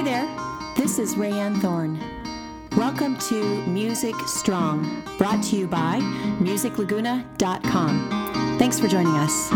Hey there, this is Rayanne Thorne. Welcome to Music Strong, brought to you by musiclaguna.com. Thanks for joining us.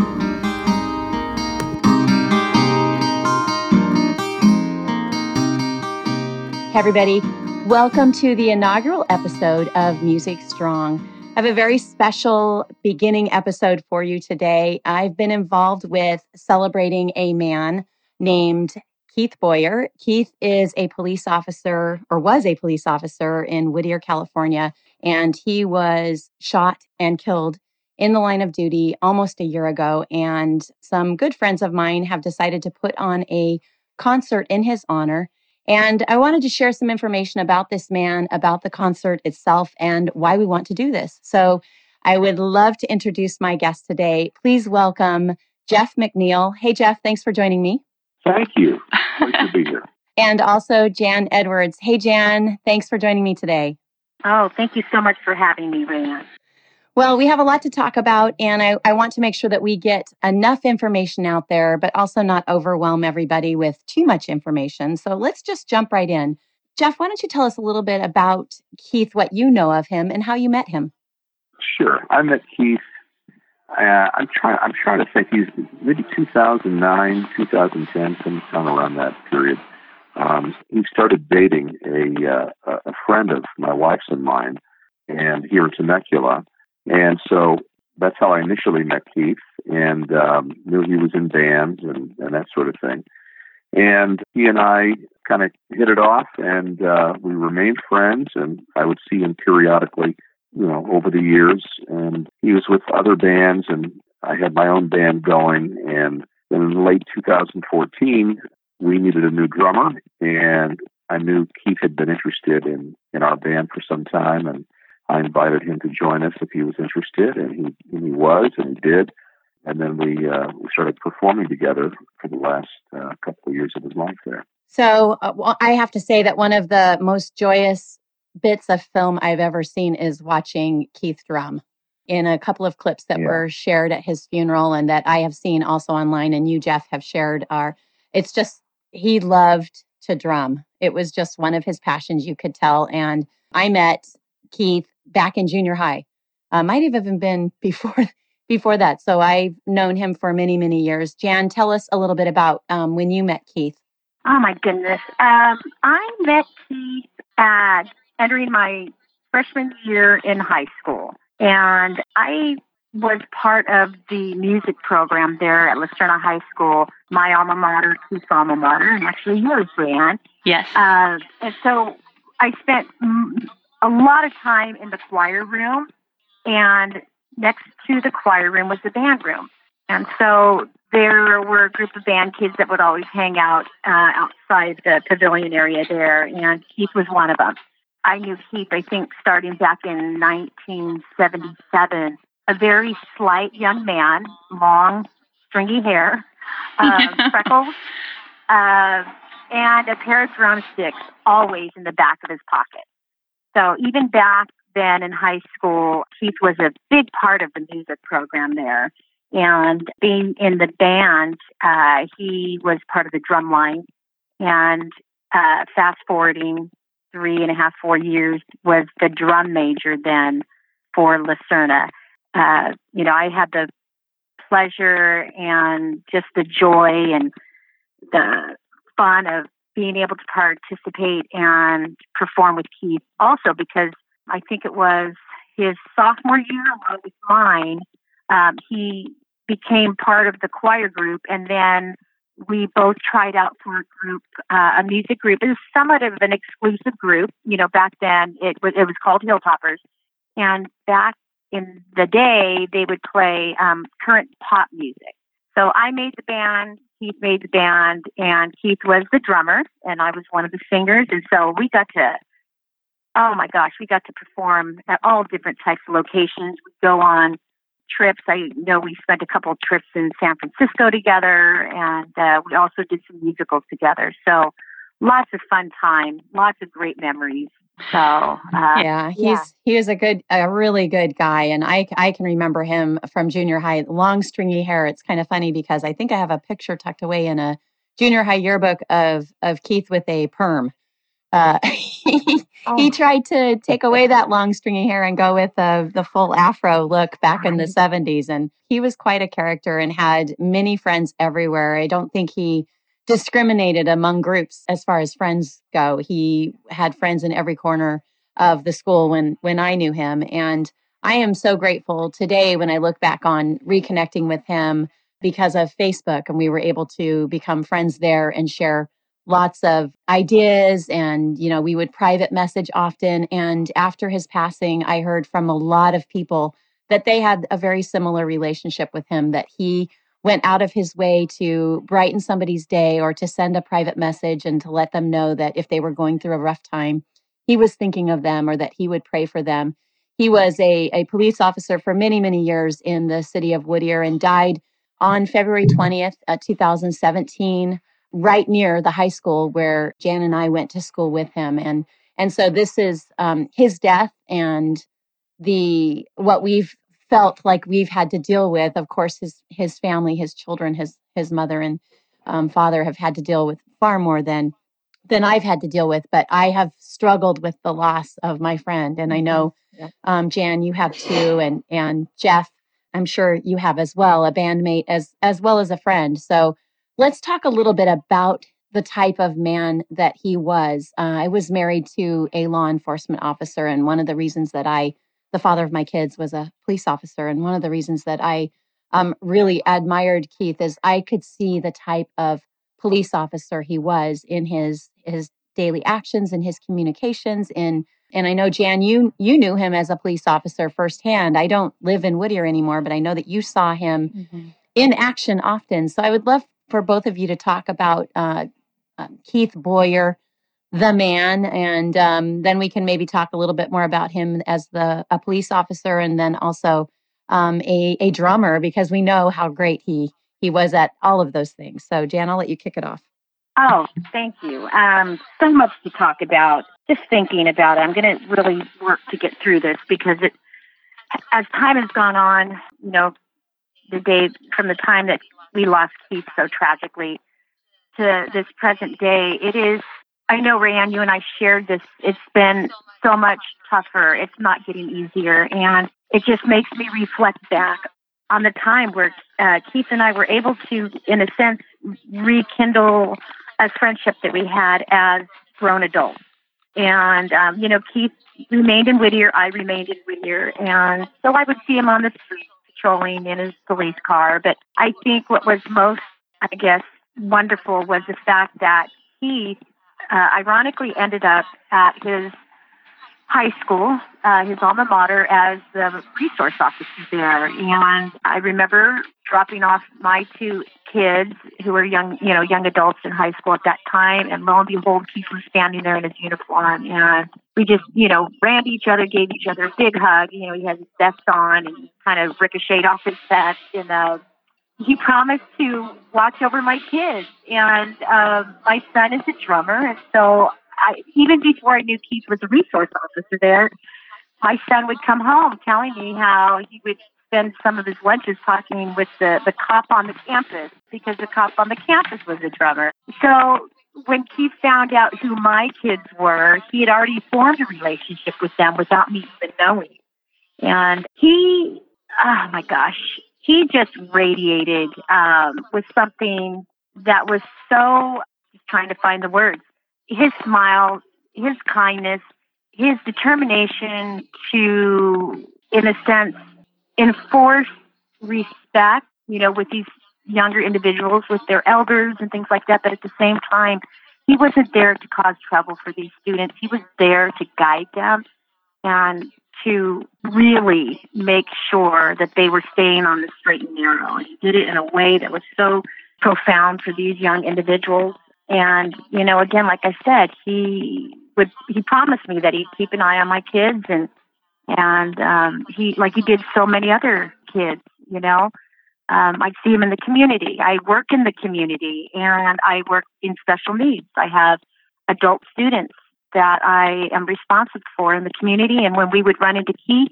Hey, everybody. Welcome to the inaugural episode of Music Strong. I have a very special beginning episode for you today. I've been involved with celebrating a man named Keith Boyer. Keith is a police officer or was a police officer in Whittier, California, and he was shot and killed in the line of duty almost a year ago. And some good friends of mine have decided to put on a concert in his honor. And I wanted to share some information about this man, about the concert itself, and why we want to do this. So I would love to introduce my guest today. Please welcome Jeff McNeil. Hey, Jeff, thanks for joining me. Thank you. Great to be here. and also Jan Edwards. Hey, Jan, thanks for joining me today. Oh, thank you so much for having me, Rayanne. Well, we have a lot to talk about, and I, I, want to make sure that we get enough information out there, but also not overwhelm everybody with too much information. So let's just jump right in. Jeff, why don't you tell us a little bit about Keith, what you know of him, and how you met him? Sure. I met Keith uh, I'm trying. I'm trying to think. He's maybe 2009, 2010, sometime around that period. Um, he started dating a uh, a friend of my wife's and mine, and here in Temecula, and so that's how I initially met Keith, and um, knew he was in bands and, and that sort of thing. And he and I kind of hit it off, and uh, we remained friends. And I would see him periodically you know, over the years. And he was with other bands, and I had my own band going. And then in late 2014, we needed a new drummer, and I knew Keith had been interested in in our band for some time, and I invited him to join us if he was interested, and he and he was, and he did. And then we uh, we started performing together for the last uh, couple of years of his life there. So uh, well, I have to say that one of the most joyous bits of film I've ever seen is watching Keith drum in a couple of clips that yeah. were shared at his funeral and that I have seen also online and you Jeff have shared are it's just he loved to drum. It was just one of his passions you could tell and I met Keith back in junior high. Uh, might have even been before before that. So I've known him for many many years. Jan, tell us a little bit about um, when you met Keith. Oh my goodness. Um, I met Keith at entering my freshman year in high school. And I was part of the music program there at La Serna High School, my alma mater, Keith's alma mater, and actually yours, Rayanne. Yes. Uh, and so I spent a lot of time in the choir room, and next to the choir room was the band room. And so there were a group of band kids that would always hang out uh, outside the pavilion area there, and Keith was one of them. I knew Keith, I think, starting back in 1977. A very slight young man, long, stringy hair, uh, freckles, uh, and a pair of drumsticks always in the back of his pocket. So even back then in high school, Keith was a big part of the music program there. And being in the band, uh, he was part of the drum line. And uh, fast forwarding three and a half, four years, was the drum major then for La Serna. Uh, you know, I had the pleasure and just the joy and the fun of being able to participate and perform with Keith also because I think it was his sophomore year along with mine. Um, he became part of the choir group and then we both tried out for a group, uh, a music group. It was somewhat of an exclusive group. You know, back then it was it was called Hilltoppers, and back in the day they would play um, current pop music. So I made the band, Keith made the band, and Keith was the drummer, and I was one of the singers. And so we got to, oh my gosh, we got to perform at all different types of locations. We go on trips. I know we spent a couple of trips in San Francisco together, and uh, we also did some musicals together. So lots of fun time, lots of great memories. So uh, yeah, he's yeah. he was a good, a really good guy, and I I can remember him from junior high. Long stringy hair. It's kind of funny because I think I have a picture tucked away in a junior high yearbook of of Keith with a perm. Uh, he, oh. he tried to take away that long stringy hair and go with the the full afro look back in the 70s and he was quite a character and had many friends everywhere. I don't think he discriminated among groups as far as friends go. He had friends in every corner of the school when when I knew him and I am so grateful today when I look back on reconnecting with him because of Facebook and we were able to become friends there and share lots of ideas and you know we would private message often. And after his passing I heard from a lot of people that they had a very similar relationship with him that he went out of his way to brighten somebody's day or to send a private message and to let them know that if they were going through a rough time he was thinking of them or that he would pray for them. He was a, a police officer for many, many years in the city of Whittier and died on February 20th, uh, 2017, right near the high school where Jan and I went to school with him. And and so this is um, his death and the what we've felt like we've had to deal with. Of course, his his family, his children, his his mother and um, father have had to deal with far more than than I've had to deal with, but I have struggled with the loss of my friend. And I mm-hmm. know, um, Jan, you have too, and and Jeff, I'm sure you have as well, a bandmate as as well as a friend. So let's talk a little bit about the type of man that he was. Uh, I was married to a law enforcement officer, and one of the reasons that I, the father of my kids, was a police officer, and one of the reasons that I um, really admired Keith is I could see the type of police officer he was in his his daily actions and his communications in and I know Jan you you knew him as a police officer firsthand. I don't live in Whittier anymore, but I know that you saw him mm-hmm. in action often. So I would love for both of you to talk about uh, uh, Keith Boyer, the man, and um, then we can maybe talk a little bit more about him as the a police officer, and then also um, a a drummer because we know how great he he was at all of those things. So Jan, I'll let you kick it off. Oh, thank you. Um, so much to talk about. Just thinking about it, I'm going to really work to get through this because it, as time has gone on, you know, the day from the time that we lost Keith so tragically to this present day, it is. I know, Rayanne, you and I shared this. It's been so much tougher. It's not getting easier, and it just makes me reflect back on the time where uh, Keith and I were able to, in a sense, rekindle a friendship that we had as grown adults. And, um, you know, Keith remained in Whittier. I remained in Whittier. And so I would see him on the street patrolling in his police car. But I think what was most, I guess, wonderful was the fact that he uh, ironically ended up at his high school, uh, his alma mater, as the resource officer there. And I remember dropping off my two kids who were young, you know, young adults in high school at that time. And lo and behold, Keith was standing there in his uniform. And we just, you know, ran to each other, gave each other a big hug. You know, he had his vest on and kind of ricocheted off his vest. And uh, he promised to watch over my kids. And uh, my son is a drummer. And so I, even before I knew Keith was a resource officer there, my son would come home telling me how he would spend some of his lunches talking with the, the cop on the campus because the cop on the campus was a drummer. So when Keith found out who my kids were, he had already formed a relationship with them without me even knowing. And he, oh my gosh, he just radiated um, with something that was so, trying to find the words, his smile, his kindness, his determination to, in a sense, enforce respect, you know, with these younger individuals, with their elders and things like that. But at the same time, he wasn't there to cause trouble for these students. He was there to guide them and to really make sure that they were staying on the straight and narrow. And he did it in a way that was so profound for these young individuals. And, you know, again, like I said, he would, he promised me that he'd keep an eye on my kids and, and, um, he, like he did so many other kids, you know, um, I see him in the community. I work in the community and I work in special needs. I have adult students that I am responsible for in the community. And when we would run into Keith,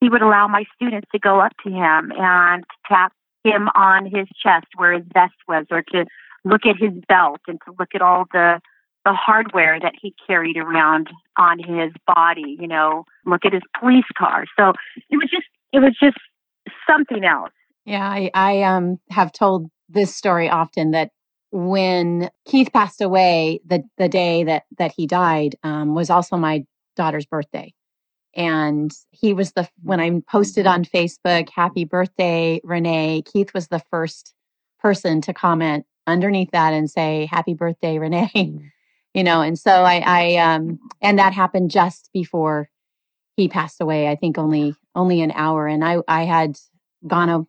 he would allow my students to go up to him and tap him on his chest where his vest was or to look at his belt and to look at all the the hardware that he carried around on his body, you know, look at his police car. So it was just it was just something else. Yeah, I, I um have told this story often that when Keith passed away, the the day that that he died um, was also my daughter's birthday, and he was the when I posted on Facebook, "Happy birthday, Renee." Keith was the first person to comment underneath that and say, "Happy birthday, Renee." Mm. you know, and so I, I um, and that happened just before he passed away. I think only only an hour, and I I had gone a,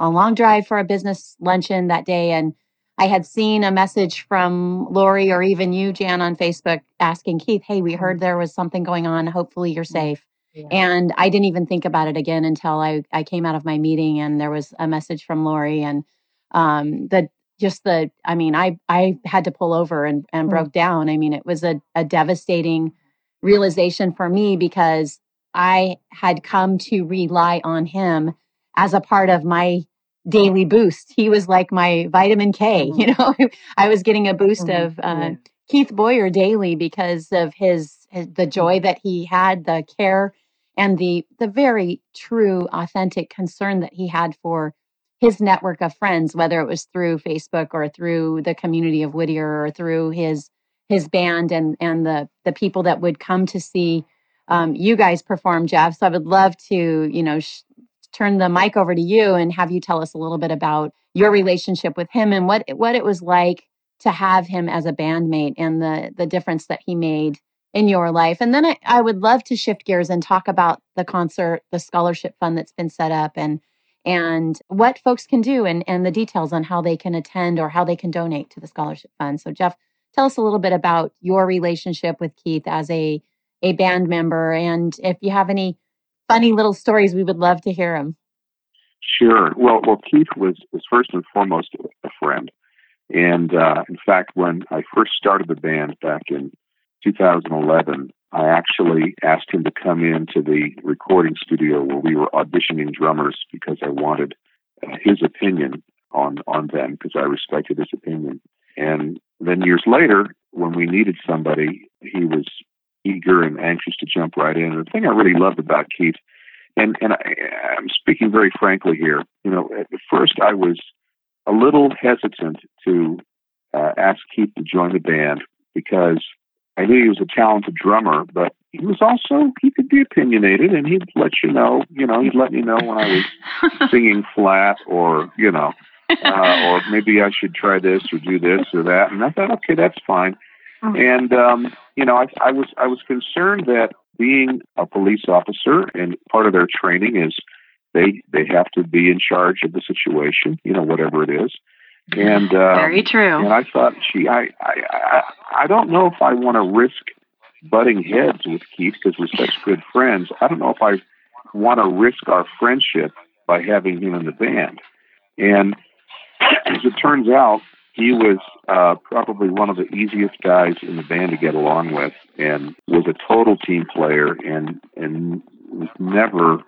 a long drive for a business luncheon that day, and I had seen a message from Lori or even you, Jan, on Facebook asking Keith, "Hey, we heard there was something going on. Hopefully, you're safe." Yeah. And I didn't even think about it again until I I came out of my meeting and there was a message from Lori and um, the just the I mean I I had to pull over and and mm. broke down. I mean it was a a devastating realization for me because I had come to rely on him as a part of my daily boost. He was like my vitamin K, mm-hmm. you know. I was getting a boost mm-hmm. of uh, Keith Boyer daily because of his, his the joy that he had, the care and the the very true authentic concern that he had for his network of friends, whether it was through Facebook or through the community of Whittier or through his his band and and the the people that would come to see um, you guys perform, Jeff. So I would love to, you know, sh- turn the mic over to you and have you tell us a little bit about your relationship with him and what what it was like to have him as a bandmate and the the difference that he made in your life. And then I, I would love to shift gears and talk about the concert, the scholarship fund that's been set up and and what folks can do and, and the details on how they can attend or how they can donate to the scholarship fund. So Jeff, tell us a little bit about your relationship with Keith as a a band member and if you have any funny little stories, we would love to hear them. Sure. Well, well, Keith was was first and foremost a friend, and uh, in fact, when I first started the band back in 2011, I actually asked him to come into the recording studio where we were auditioning drummers because I wanted uh, his opinion on on them because I respected his opinion. And then years later, when we needed somebody, he was eager and anxious to jump right in. And the thing I really loved about Keith, and and I, I'm speaking very frankly here, you know, at first I was a little hesitant to uh, ask Keith to join the band because I knew he was a talented drummer, but he was also he could be opinionated, and he'd let you know. You know, he'd let me know when I was singing flat, or you know, uh, or maybe I should try this or do this or that. And I thought, okay, that's fine. Mm-hmm. And um, you know, I, I was I was concerned that being a police officer and part of their training is they they have to be in charge of the situation, you know, whatever it is. And uh, very true. And I thought, gee, I I I, I don't know if I want to risk butting heads with Keith because we're such good friends. I don't know if I want to risk our friendship by having him in the band. And as it turns out, he was uh, probably one of the easiest guys in the band to get along with, and was a total team player, and and was never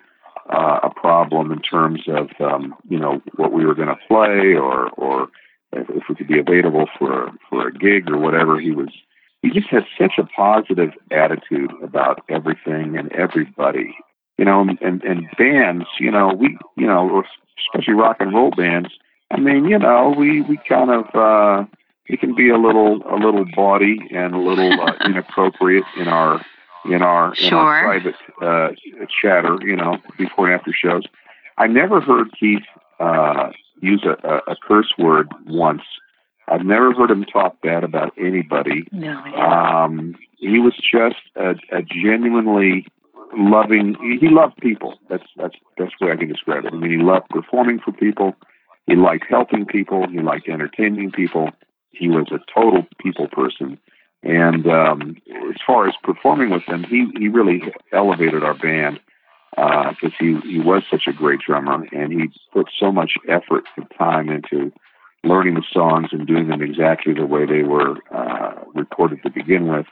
uh, a problem in terms of um, you know what we were going to play or or if we could be available for for a gig or whatever. He was he just has such a positive attitude about everything and everybody. You know, and and bands, you know, we you know, especially rock and roll bands I mean, you know, we we kind of uh, we can be a little a little bawdy and a little uh, inappropriate in our in our in our private uh, chatter, you know, before and after shows. I never heard Keith uh, use a, a, a curse word once. I've never heard him talk bad about anybody. No. Um, he was just a, a genuinely loving. He loved people. That's that's that's the way I can describe it. I mean, he loved performing for people. He liked helping people. He liked entertaining people. He was a total people person. And um, as far as performing with them, he, he really elevated our band because uh, he, he was such a great drummer and he put so much effort and time into learning the songs and doing them exactly the way they were uh, recorded to begin with.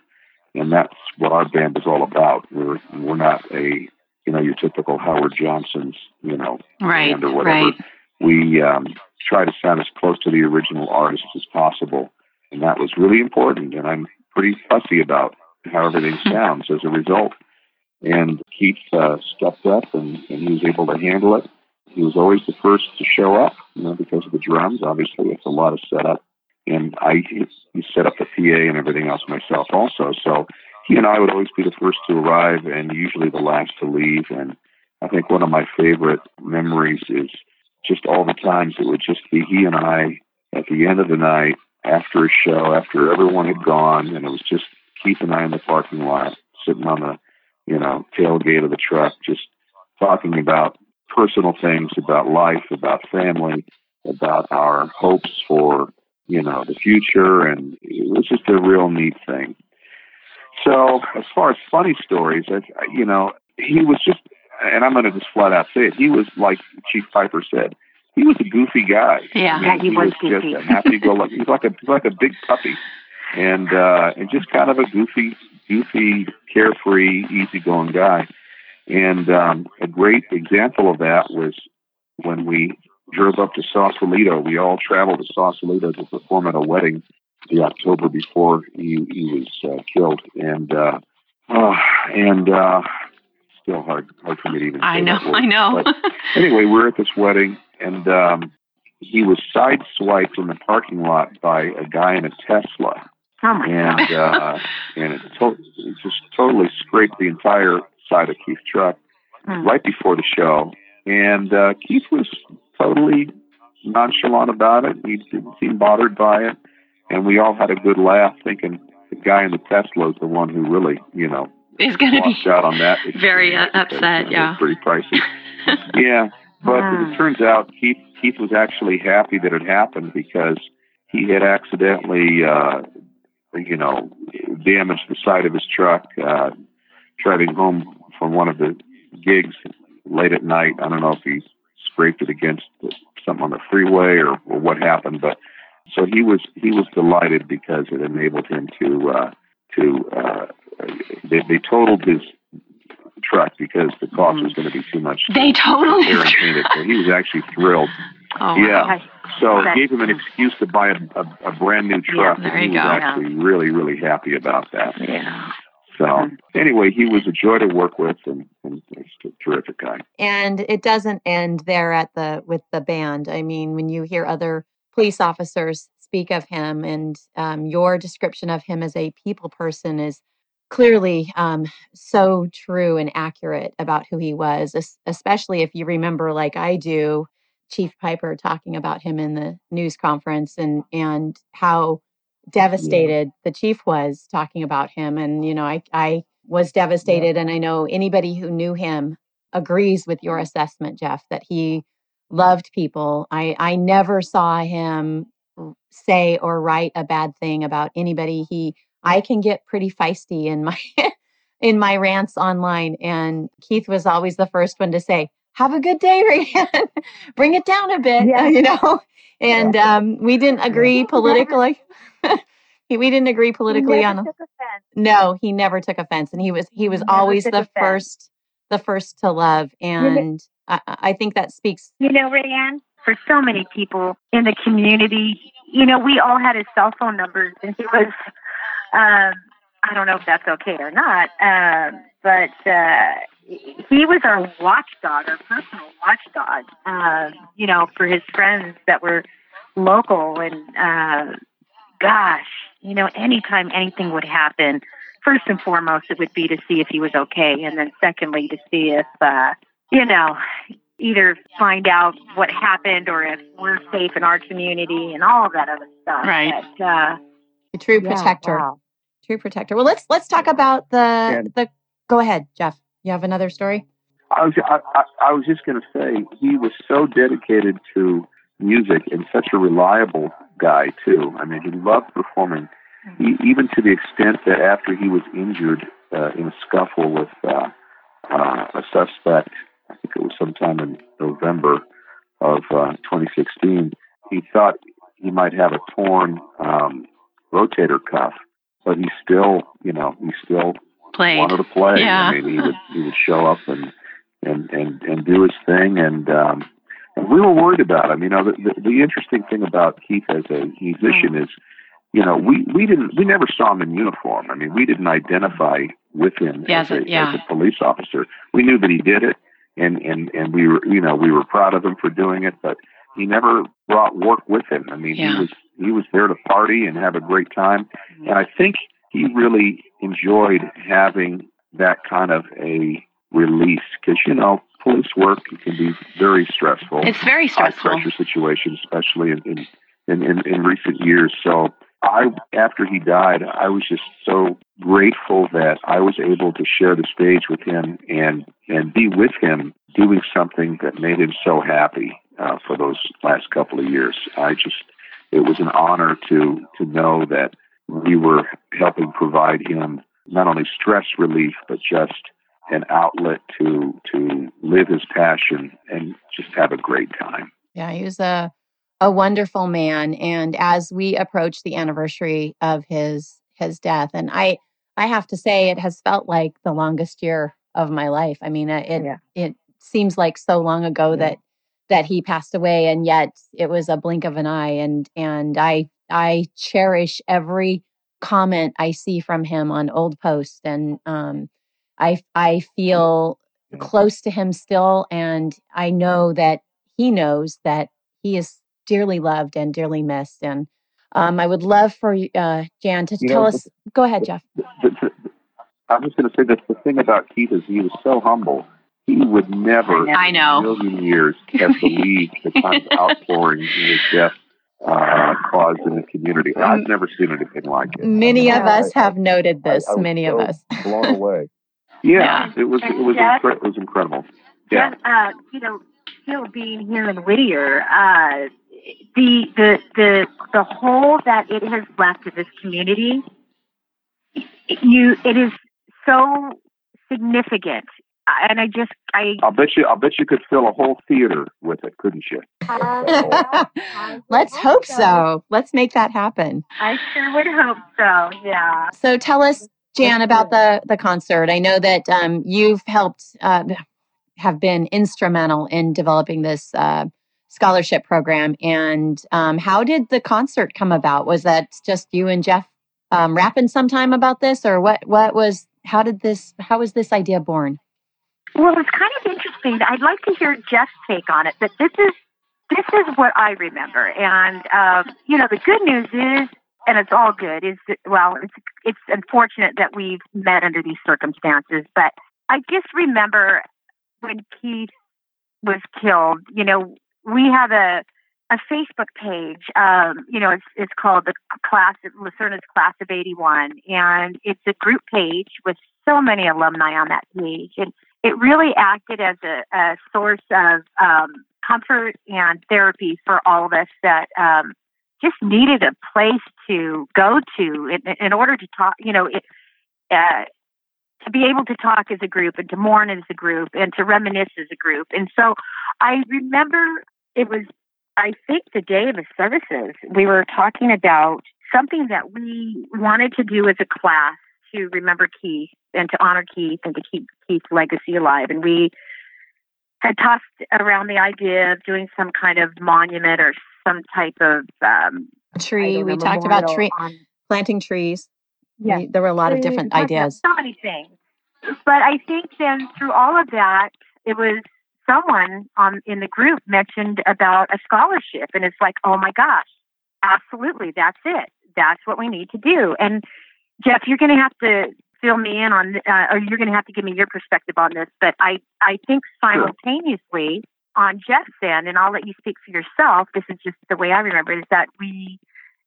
And that's what our band is all about. We're we're not a you know your typical Howard Johnson's you know right, band or whatever. Right we um, try to sound as close to the original artist as possible. And that was really important. And I'm pretty fussy about how everything sounds as a result. And Keith uh, stepped up and, and he was able to handle it. He was always the first to show up, you know, because of the drums. Obviously, it's a lot of setup. And I he set up the PA and everything else myself also. So he and I would always be the first to arrive and usually the last to leave. And I think one of my favorite memories is just all the times it would just be he and I at the end of the night after a show, after everyone had gone, and it was just Keith and I in the parking lot, sitting on the, you know, tailgate of the truck, just talking about personal things, about life, about family, about our hopes for, you know, the future, and it was just a real neat thing. So, as far as funny stories, I, you know, he was just, and I'm going to just flat out say it. He was like Chief Piper said. He was a goofy guy. Yeah, I mean, yeah he, he was, was goofy. just a happy-go-lucky. He's like a he's like a big puppy, and uh, and just kind of a goofy, goofy, carefree, easygoing guy. And um, a great example of that was when we drove up to Sausalito. We all traveled to Sausalito to perform at a wedding the October before he, he was uh, killed, and uh, oh, and uh, still hard hard for me to even. I know. I know. But anyway, we're at this wedding, and um, he was sideswiped in the parking lot by a guy in a Tesla, Oh and uh, and it, to- it just totally scraped the entire side of Keith's truck Hmm. right before the show. And uh, Keith was totally nonchalant about it. He didn't seem bothered by it. And we all had a good laugh thinking the guy in the Tesla is the one who really, you know, is going to be lost out on that. very, uh, because, upset, yeah. Pretty pricey. yeah. But Hmm. it turns out Keith Keith was actually happy that it happened because he had accidentally uh you know damaged the side of his truck uh driving home from one of the gigs late at night. I don't know if he scraped it against something on the freeway or, or what happened, but so he was he was delighted because it enabled him to uh to uh they, they totaled his truck because the cost was going to be too much to They totally. repair it. So he was actually thrilled. Oh, Yeah. wow. So That's- it gave him an excuse to buy a, a, a brand new truck, there and he you was go. actually really, really happy about that. Yeah. So anyway, he was a joy to work with, and, and he's a terrific guy. and it doesn't end there at the with the band i mean when you hear other police officers speak of him and um, your description of him as a people person is clearly um, so true and accurate about who he was especially if you remember like i do chief piper talking about him in the news conference and and how devastated the chief was talking about him and you know i i was devastated and i know anybody who knew him agrees with your assessment, Jeff, that he loved people. I, I never saw him say or write a bad thing about anybody. He I can get pretty feisty in my in my rants online. And Keith was always the first one to say, Have a good day, Rayanne. Bring it down a bit. Yeah. You know? And um, we didn't agree politically. we didn't agree politically on never took offense. no, he never took offense, and he was he was He always the offense. first the first to love, and I, I think that speaks. You know, Rayanne, for so many people in the community, you know, we all had his cell phone numbers, and he was, um, I don't know if that's okay or not, um, but uh, he was our watchdog, our personal watchdog, um, you know, for his friends that were local. And uh, gosh, you know, anytime anything would happen, first and foremost, it would be to see if he was okay. And then secondly, to see if, uh, you know, either find out what happened or if we're safe in our community and all of that other stuff. Right. But, uh, A true yeah, protector, wow. true protector. Well, let's let's talk about the And- the. Go ahead, Jeff. You have another story. I was I, I, I was just going to say he was so dedicated to music and such a reliable guy too. I mean, he loved performing, he, even to the extent that after he was injured uh, in a scuffle with uh, uh, a suspect, I think it was sometime in November of uh, 2016, he thought he might have a torn um, rotator cuff, but he still, you know, he still Played. wanted to play. Yeah. I mean, he would he would show up and and and and do his thing. And um, And we were worried about him. You know, the, the, the interesting thing about Keith as a musician mm. is, you know, we, we didn't, we never saw him in uniform. I mean, we didn't identify with him as, a, yeah. as a police officer. We knew that he did it, and and and we were, you know, we were proud of him for doing it. But he never brought work with him. I mean, yeah. he was he was there to party and have a great time, and I think he really enjoyed having that kind of a release because you know police work can be very stressful. It's very stressful. High pressure situation, especially in in, in, in, in recent years. So I, after he died, I was just so grateful that I was able to share the stage with him and and be with him doing something that made him so happy uh, for those last couple of years. I just, it was an honor to to know that we were helping provide him not only stress relief but just an outlet to to live his passion and just have a great time. Yeah, he was a a wonderful man and as we approach the anniversary of his his death and I I have to say it has felt like the longest year of my life. I mean, uh, it yeah. it seems like so long ago yeah. that that he passed away and yet it was a blink of an eye and and I I cherish every comment I see from him on old posts and um I I feel close to him still and I know that he knows that he is dearly loved and dearly missed and um, I would love for uh, Jan to you tell know, us. Go ahead, Jeff. The, I'm just going to say that the thing about Keith is he was so humble he would never I know. in a million years have believed the kind of outpouring in his death uh, caused in the community. I've never seen anything like it. Many of us have noted this. I, I many so of us. blown away. Yeah, yeah, it was it was Jeff, incre- it was incredible. Yeah, uh, you know, still being here in Whittier, uh, the the the the hole that it has left in this community, you it is so significant and I just I. I'll bet you. I'll bet you could fill a whole theater with it, couldn't you? Let's hope so. so. Let's make that happen. I sure would hope so. Yeah. So tell us, Jan, about the the concert. I know that um, you've helped uh, have been instrumental in developing this uh, scholarship program. And um, how did the concert come about? Was that just you and Jeff um, rapping sometime about this, or what? What was? How did this? How was this idea born? Well, it's kind of interesting. I'd like to hear Jeff's take on it, but this is this is what I remember. And um, you know, the good news is, and it's all good, is that, well, it's it's unfortunate that we've met under these circumstances, but I just remember when Keith was killed. You know, we have a a Facebook page. Um, you know, it's it's called the class La Serna's Class of '81, and it's a group page with so many alumni on that page, and it really acted as a, a source of um, comfort and therapy for all of us that um, just needed a place to go to in, in order to talk. You know, it, uh, to be able to talk as a group and to mourn as a group and to reminisce as a group. And so I remember it was, I think, the day of the services, we were talking about something that we wanted to do as a class to remember Keith and to honor Keith and to keep Keith's legacy alive. And we had tossed around the idea of doing some kind of monument or some type of um, tree. We talked about tree on, planting trees. Yeah, there were a lot of different ideas. So many things. But I think then through all of that, it was someone on in the group mentioned about a scholarship, and it's like, oh my gosh, absolutely, that's it. That's what we need to do. And Jeff, you're going to have to fill me in on, uh, or you're going to have to give me your perspective on this. But I, I think simultaneously on Jeff's end, and I'll let you speak for yourself. This is just the way I remember it, is that we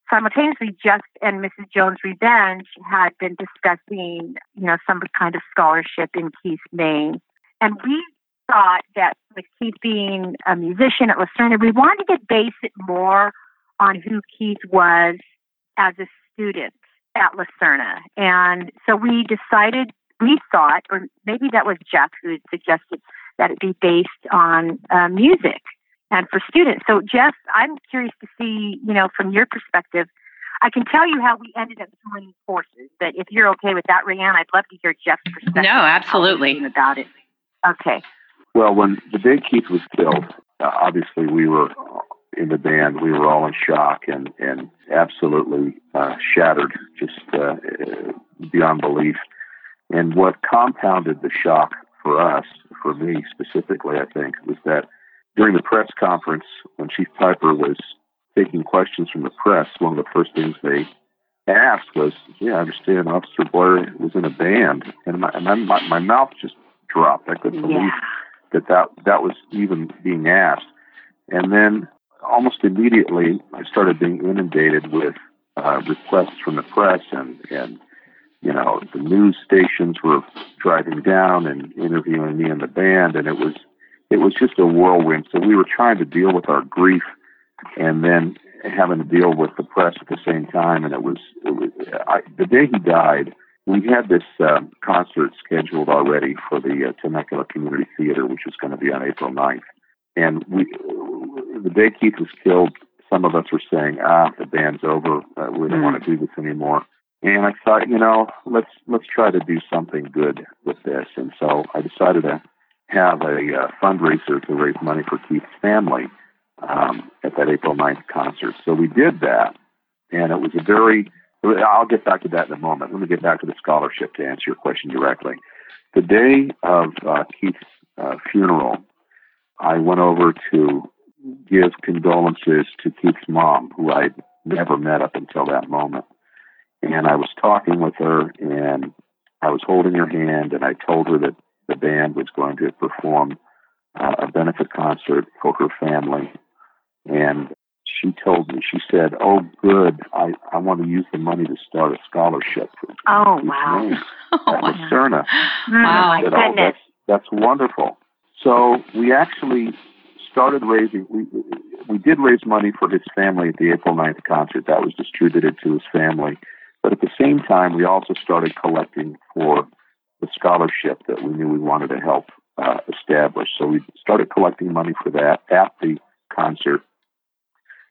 simultaneously Jeff and Mrs. Jones Revenge had been discussing, you know, some kind of scholarship in Keith's name, and we thought that with Keith being a musician at La Serna, we wanted to base it more on who Keith was as a student at La Serna. And so we decided, we thought, or maybe that was Jeff who had suggested that it be based on uh, music and for students. So, Jeff, I'm curious to see, you know, from your perspective, I can tell you how we ended up joining forces, but if you're okay with that, Rayanne, I'd love to hear Jeff's perspective. No, absolutely. About it. Okay. Well, when the day Keith was killed, uh, obviously we were in the band, we were all in shock and and absolutely uh, shattered, just uh, beyond belief. And what compounded the shock for us, for me specifically, I think, was that during the press conference when Chief Piper was taking questions from the press, one of the first things they asked was, "Yeah, I understand Officer Boyer was in a band," and my and my, my mouth just dropped. I couldn't believe Yeah. that that that was even being asked. And then almost immediately, I started being inundated with uh, requests from the press, and and you know the news stations were driving down and interviewing me and the band, and it was it was just a whirlwind. So we were trying to deal with our grief, and then having to deal with the press at the same time. And it was, it was I, the day he died. We had this um, concert scheduled already for the uh, Temecula Community Theater, which is going to be on April 9th. And we, the day Keith was killed, some of us were saying, "Ah, the band's over. Uh, we don't Mm. want to do this anymore." And I thought, you know, let's let's try to do something good with this. And so I decided to have a uh, fundraiser to raise money for Keith's family um, at that April 9th concert. So we did that, and it was a very. I'll get back to that in a moment. Let me get back to the scholarship to answer your question directly. The day of uh, Keith's uh, funeral, I went over to give condolences to Keith's mom, who I'd never met up until that moment. And I was talking with her, and I was holding her hand, and I told her that the band was going to perform uh, a benefit concert for her family. And she told me, she said, "Oh, good. I, I want to use the money to start a scholarship." Oh, wow. Oh, at wow. La Serna." Mm, Wow. My said, "Oh, goodness. that's, that's wonderful. So we actually started raising, we, we did raise money for his family at the April 9th concert. That was distributed to his family. But at the same time, we also started collecting for the scholarship that we knew we wanted to help uh, establish. So we started collecting money for that at the concert.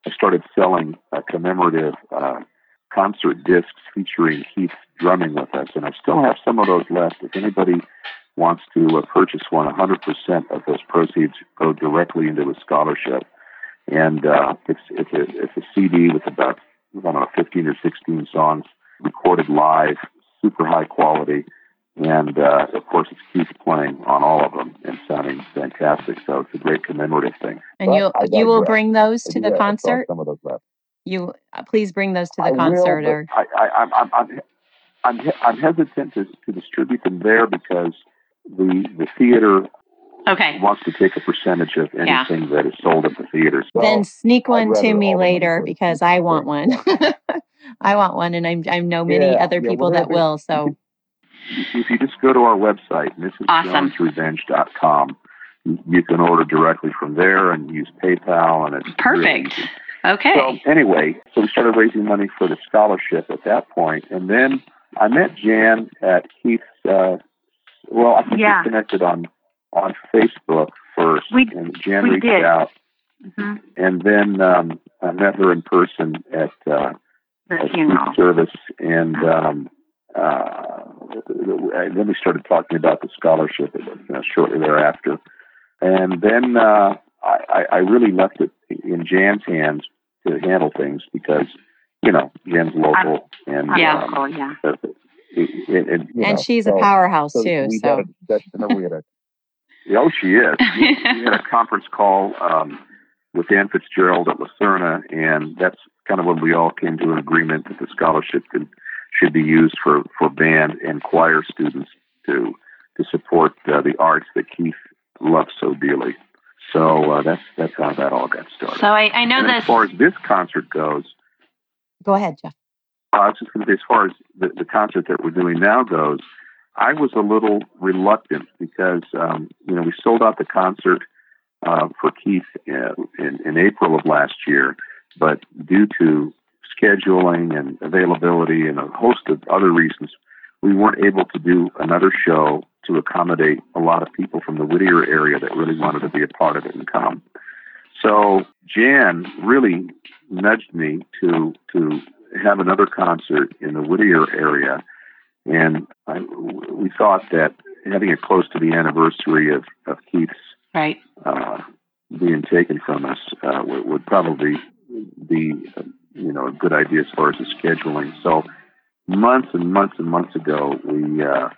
I started selling uh, commemorative uh, concert discs featuring Keith drumming with us, and I still have some of those left. If anybody wants to uh, purchase one, 100% of those proceeds go directly into the scholarship. And uh, it's it's a it's a CD with about I don't know 15 or 16 songs recorded live, super high quality, and uh, of course it's Keith playing on all of them and sounding fantastic. So it's a great commemorative thing. And you I you will bring those to the Yeah, I still have concert. Some of those left. You uh, please bring those to the I concert. but or I, I, I'm, I'm, I'm, I'm, I'm hesitant to, to distribute them there because the the theater Okay. wants to take a percentage of Yeah. anything that is sold at the theater. So then sneak one to me all the money later because I than want one. I want one, and I'm I know many Yeah, other yeah, people that will. So if you just go to our website, Awesome. mrsjonesrevenge.com, you, you can order directly from there and use PayPal, and it's Perfect. Okay. So anyway, so we started raising money for the scholarship at that point, and then I met Jan at Keith's. Uh, well, I think Yeah. we connected on on Facebook first, We- and Jan we reached did. out, hmm and then um, I met her in person at uh, The funeral. Service, and um, uh, then we started talking about the scholarship you know, shortly thereafter, and then uh, I, I I really left it in Jan's hands to handle things because you know Jan's local and Yeah. um, Oh, yeah. It, it, it, you and know, she's a powerhouse so too. we So had a we had a oh she is we, we had a conference call um, with Dan Fitzgerald at La Serna, and that's kind of when we all came to an agreement that the scholarship could, should be used for, for band and choir students to to support uh, the arts that Keith loves so dearly. So uh, that's that's how that all got started. so I, I know and this. as far as this concert goes, go ahead, Jeff. I was just going to say, as far as the, the concert that we're doing now goes, I was a little reluctant because, um, you know, we sold out the concert uh, for Keith uh, in, in April of last year, but due to scheduling and availability and a host of other reasons, we weren't able to do another show to accommodate a lot of people from the Whittier area that really wanted to be a part of it and come. So Jan really nudged me to to have another concert in the Whittier area, and I, we thought that having it close to the anniversary of, of Keith's Right. uh, being taken from us uh, would, would probably be uh, you know a good idea as far as the scheduling. So months and months and months ago, we uh,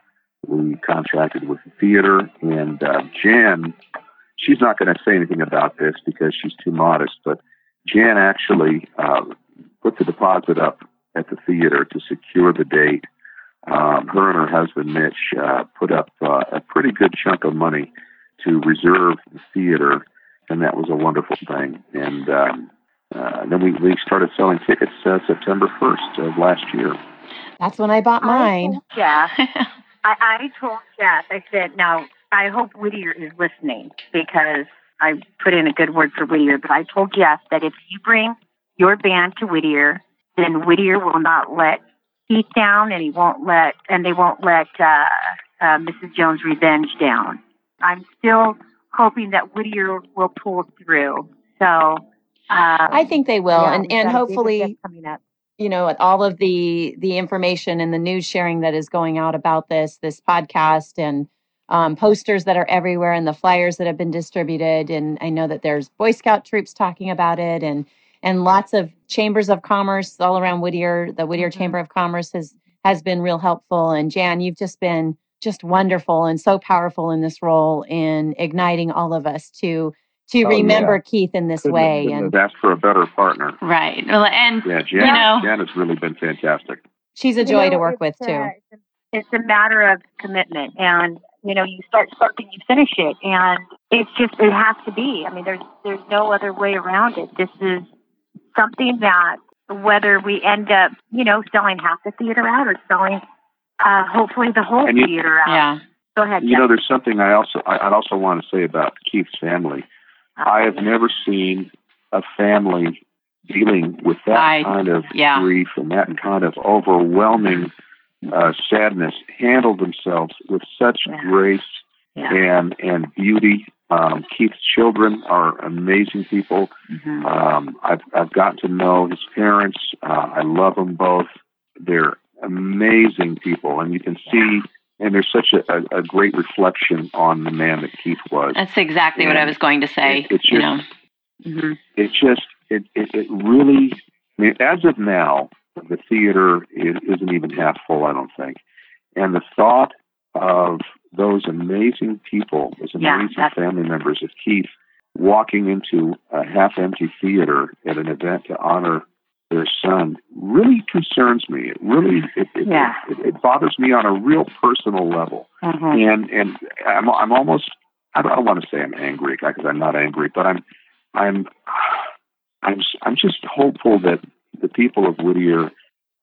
we contracted with the theater, and uh, Jan, she's not going to say anything about this because she's too modest, but Jan actually uh, put the deposit up at the theater to secure the date. Um, her and her husband Mitch uh, put up uh, a pretty good chunk of money to reserve the theater, and that was a wonderful thing. And um, uh, then we, we started selling tickets uh, September 1st of last year. That's when I bought mine. Yeah. I, I told Jeff, I said, now I hope Whittier is listening because I put in a good word for Whittier, but I told Jeff that if you bring your band to Whittier, then Whittier will not let Keith down and he won't let, and they won't let uh, uh, Mrs. Jones Revenge down. I'm still hoping that Whittier will pull through. So uh, I think they will, yeah, and and hopefully coming up you know all of the the information and the news sharing that is going out about this this podcast and um, posters that are everywhere and the flyers that have been distributed and i know that there's boy scout troops talking about it and and lots of chambers of commerce all around whittier the whittier mm-hmm. chamber of commerce has has been real helpful and jan you've just been just wonderful and so powerful in this role in igniting all of us to to oh, remember yeah. Keith in this couldn't, way. Couldn't and ask for a better partner. Right. Well, and yeah, Jan, you know, Jan has really been fantastic. She's a joy you know, to work with too. It's a matter of commitment, and you know, you start something, you finish it, and it's just it has to be. I mean, there's there's no other way around it. This is something that whether we end up, you know, selling half the theater out or selling, uh, hopefully the whole you, theater out. Yeah. Go ahead. You Jeff. know, there's something I also I'd also want to say about Keith's family I have never seen a family dealing with that I, kind of yeah. grief and that kind of overwhelming uh, sadness handle themselves with such yeah. grace yeah. and and beauty. Um, Keith's children are amazing people. Mm-hmm. Um, I've I've gotten to know his parents. Uh, I love them both. They're amazing people, and you can see and there's such a, a, a, great reflection on the man that Keith was. That's exactly and what I was going to say. It, it just, you know, mm-hmm. it just, it, it, it, really. I mean, as of now, the theater is, isn't even half full. I don't think, and the thought of those amazing people, those amazing yeah, family members of Keith, walking into a half-empty theater at an event to honor their son really concerns me. It really it it, yeah. it, it bothers me on a real personal level. Mm-hmm. And and I'm I'm almost I don't, I don't want to say I'm angry because I'm not angry, but I'm I'm I'm I'm just hopeful that the people of Whittier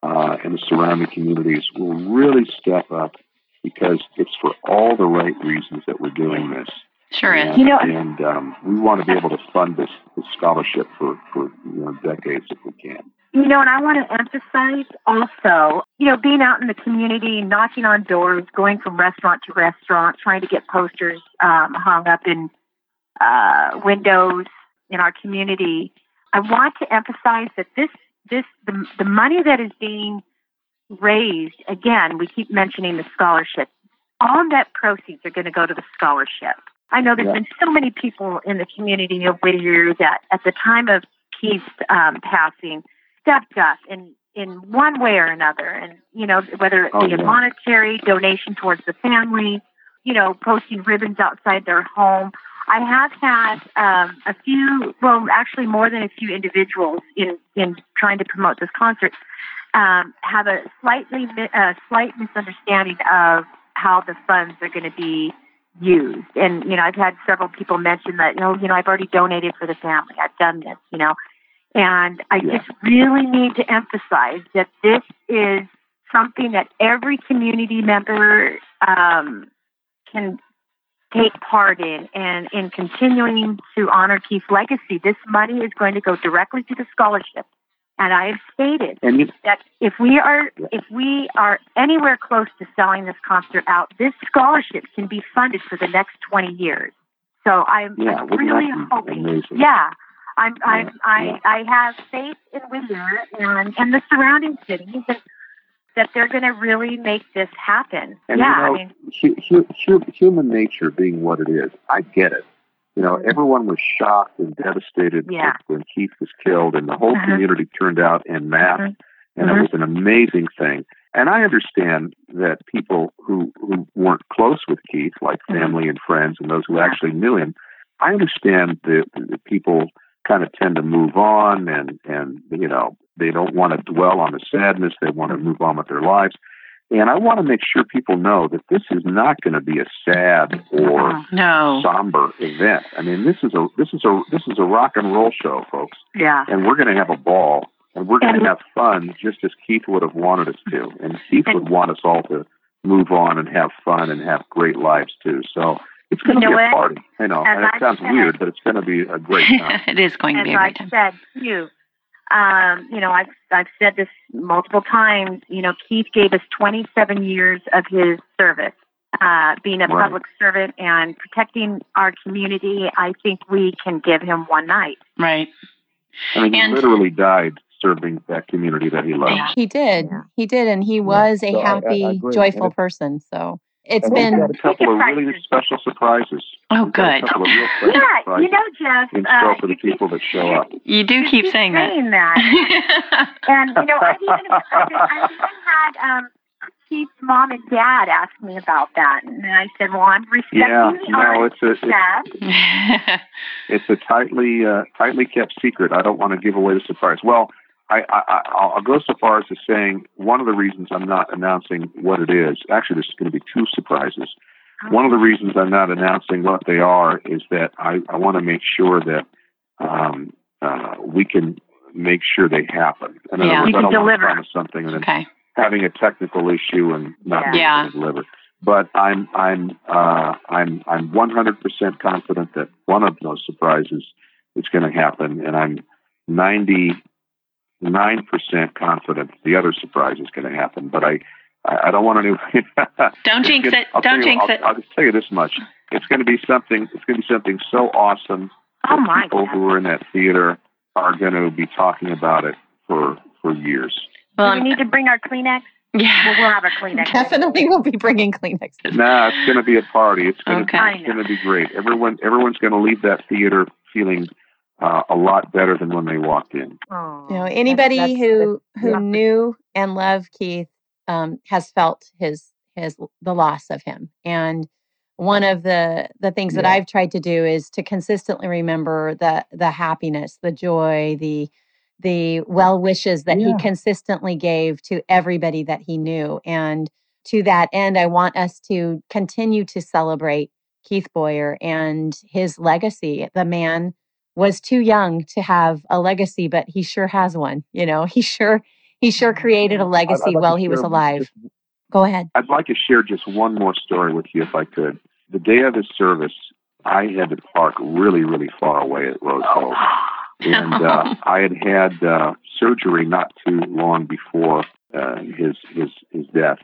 uh, and the surrounding communities will really step up because it's for all the right reasons that we're doing this. Sure is. And, you know, and um, we want to be able to fund this, this scholarship for, for you know, decades if we can. You know, and I want to emphasize also, you know, being out in the community, knocking on doors, going from restaurant to restaurant, trying to get posters um, hung up in uh, windows in our community. I want to emphasize that this, this, the, the money that is being raised, again, we keep mentioning the scholarship. All net proceeds are going to go to the scholarship. I know there's yeah. been so many people in the community of Whittier that at the time of Keith's um, passing stepped up in in one way or another, and you know whether it oh, be yeah. a monetary donation towards the family, you know, posting ribbons outside their home. I have had um, a few, well, actually more than a few individuals in in trying to promote this concert um, have a slightly a slight misunderstanding of how the funds are going to be used. And, you know, I've had several people mention that, you know, you know, I've already donated for the family. I've done this, you know. And I yeah. just really need to emphasize that this is something that every community member um, can take part in and in continuing to honor Keith's legacy. This money is going to go directly to the scholarship and I have stated you, that if we are if we are anywhere close to selling this concert out, this scholarship can be funded for the next twenty years. So I'm, yeah, I'm really hoping. Amazing? Yeah. I'm, I'm, yeah, I. I have faith in Whittier and, and the surrounding cities that, that they're going to really make this happen. And yeah, you know, I mean, hu- hu- human nature being what it is, I get it. You know, everyone was shocked and devastated Yeah. when Keith was killed, and the whole Mhm. community turned out en masse, Mhm. and Mhm. it was an amazing thing. And I understand that people who who weren't close with Keith, like family and friends, and those who actually knew him, I understand that, that people kind of tend to move on, and and you know they don't want to dwell on the sadness; they want to move on with their lives. And I want to make sure people know that this is not going to be a sad or. No. somber event. I mean, this is a this is a this is a rock and roll show, folks, Yeah. and we're going to have a ball, and we're going to have fun, just as Keith would have wanted us to, and Keith And- would want us all to move on and have fun and have great lives too. So it's going to be a party. You know, and it I sounds weird, but it's going to be a great time. it is going to be a great time. said too, um, you know, I've I've said this multiple times. You know, Keith gave us 27 years of his service, uh, being a Right. public servant and protecting our community. I think we can give him one night. Right. I mean, he literally died serving that community that he loved. He did. Yeah. He did. And he was a So I- I- I happy, joyful person. So it's And been, a couple of really Surprises. special surprises. Oh, We've a good. of real special Yeah, surprises you know, Jeff. in uh, for the you keep- people that show up. You do you keep saying that. saying that. And you know, I've even, I've, I've even had um, Keith's mom and dad ask me about that, and I said, "Well, I'm respecting Yeah, our no, it's a it's, it's a tightly uh, tightly kept secret. I don't want to give away the surprise. Well, I, I I- I'll, I'll go so far as to saying one of the reasons I'm not announcing what it is. Actually, there's going to be two surprises. One of the reasons I'm not announcing what they are is that I, I want to make sure that um, uh, we can make sure they happen. In other Yeah. words, You I can don't want to deliver. promise something and then okay. having a technical issue and not being Yeah. able to deliver. But I'm I'm uh, I'm I'm 100% confident that one of those surprises is going to happen, and I'm 99% confident the other surprise is going to happen. But I I I don't want to. Don't jinx gonna- it. I'll Don't you- jinx I'll, it. I'll just tell you this much: it's going to be something. It's going to be something so awesome. Oh that my people God! who are in that theater are going to be talking about it for for years. Well, Do we need to bring our Kleenex? Yeah. we'll have a Kleenex. definitely we'll be bringing Kleenex. Nah, it's going to be a party. It's going Okay. to I it's going to be great. Everyone everyone's going to leave that theater feeling uh, a lot better than when they walked in. Oh, You know, anybody that's- who who yeah. knew and loved Keith um, has felt his his the loss of him. And one of the the things that I've tried to do is to consistently remember the the happiness, the joy, the the well wishes that he consistently gave to everybody that he knew. And to that end, I want us to continue to celebrate Keith Boyer and his legacy. The man was too young to have a legacy, but he sure has one. You know, he sure he sure created a I'd- I'd legacy like while he was alive. just- Go ahead. I'd like to share just one more story with you if I could. The day of his service, I had to park really, really far away at Rose Hill. and uh, I had had uh, surgery not too long before uh, his his his death,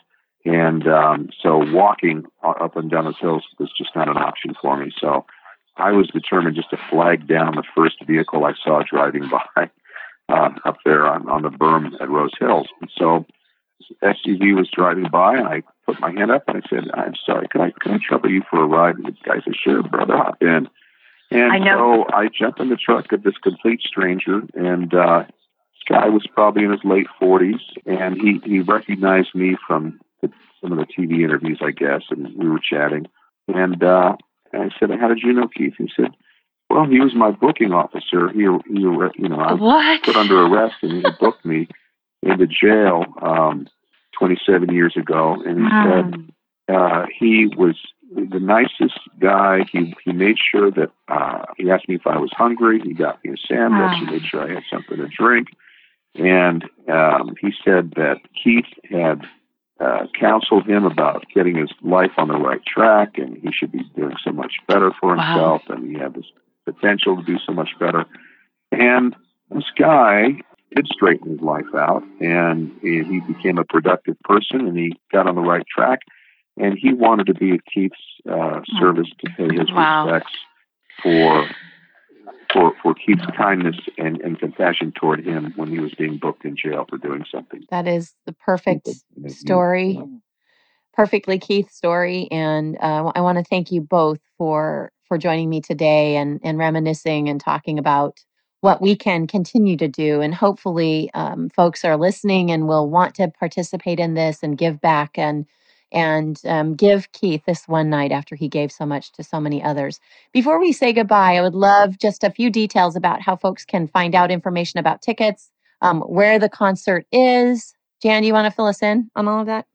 and um, so walking up and down those hills was just not an option for me. So I was determined just to flag down the first vehicle I saw driving by uh, up there on, on the berm at Rose Hills. And so SUV was driving by, and I put my hand up and I said, "I'm sorry, can I can I trouble you for a ride?" And the guy said, "Sure, brother, hop in." And I know. so I jumped in the truck of this complete stranger, and uh, this guy was probably in his late 40s, and he he recognized me from the, some of the TV interviews, I guess, and we were chatting. And uh, I said, "How did you know Keith?" He said, "Well, he was my booking officer. He, he you know, I was put under arrest, and he booked me into jail um, 27 years ago." And he said uh, he was the nicest guy. He he made sure that uh, he asked me if I was hungry. He got me a sandwich. He made sure I had something to drink. And um, he said that Keith had uh, counseled him about getting his life on the right track, and he should be doing so much better for Wow. himself, and he had this potential to do so much better. And this guy did straighten his life out, and he, he became a productive person, and he got on the right track and he wanted to be at Keith's uh, service to pay his Wow. respects for for for Keith's kindness and, and compassion toward him when he was being booked in jail for doing something. That is the perfect story, perfectly Keith story. And uh, I want to thank you both for for joining me today and, and reminiscing and talking about what we can continue to do. And hopefully, um, folks are listening and will want to participate in this and give back and and um, give Keith this one night after he gave so much to so many others. Before we say goodbye, I would love just a few details about how folks can find out information about tickets, um, where the concert is. Jan, you want to fill us in on all of that?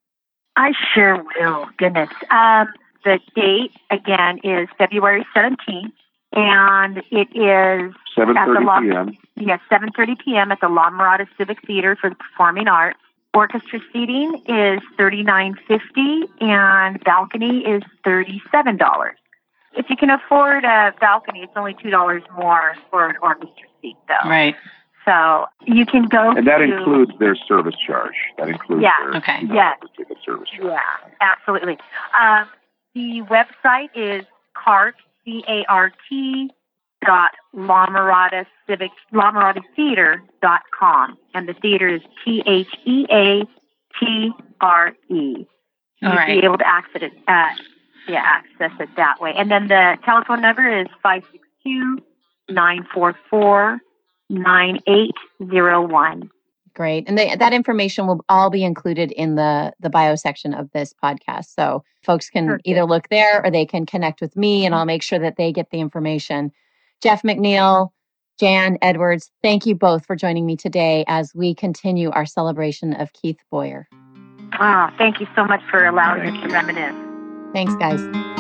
I sure will. Goodness. Um, the date again is February 17th, and it is 7:30 p.m. Yes, 7:30 p.m. at the La Mirada Civic Theater for the Performing Arts. Orchestra seating is $39.50 and balcony is $37. If you can afford a balcony, it's only $2 more for an orchestra seat, though. Right. So you can go And that to, includes their service charge. That includes Yeah, their okay. $2 Yes. ticket service charge. Yeah, absolutely. Um, the website is cart, C A R T, dot La Mirada Civic, La Theater dot com. And the theater is T H E A T R E. You'll right. be able to access it, uh, yeah, access it that way. And then the telephone number is 562 944 9801. Great. And they, that information will all be included in the the bio section of this podcast. So folks can Perfect. either look there or they can connect with me and I'll make sure that they get the information. Jeff McNeil, Jan Edwards, thank you both for joining me today as we continue our celebration of Keith Boyer. Ah, thank you so much for allowing us to reminisce. Thanks, guys.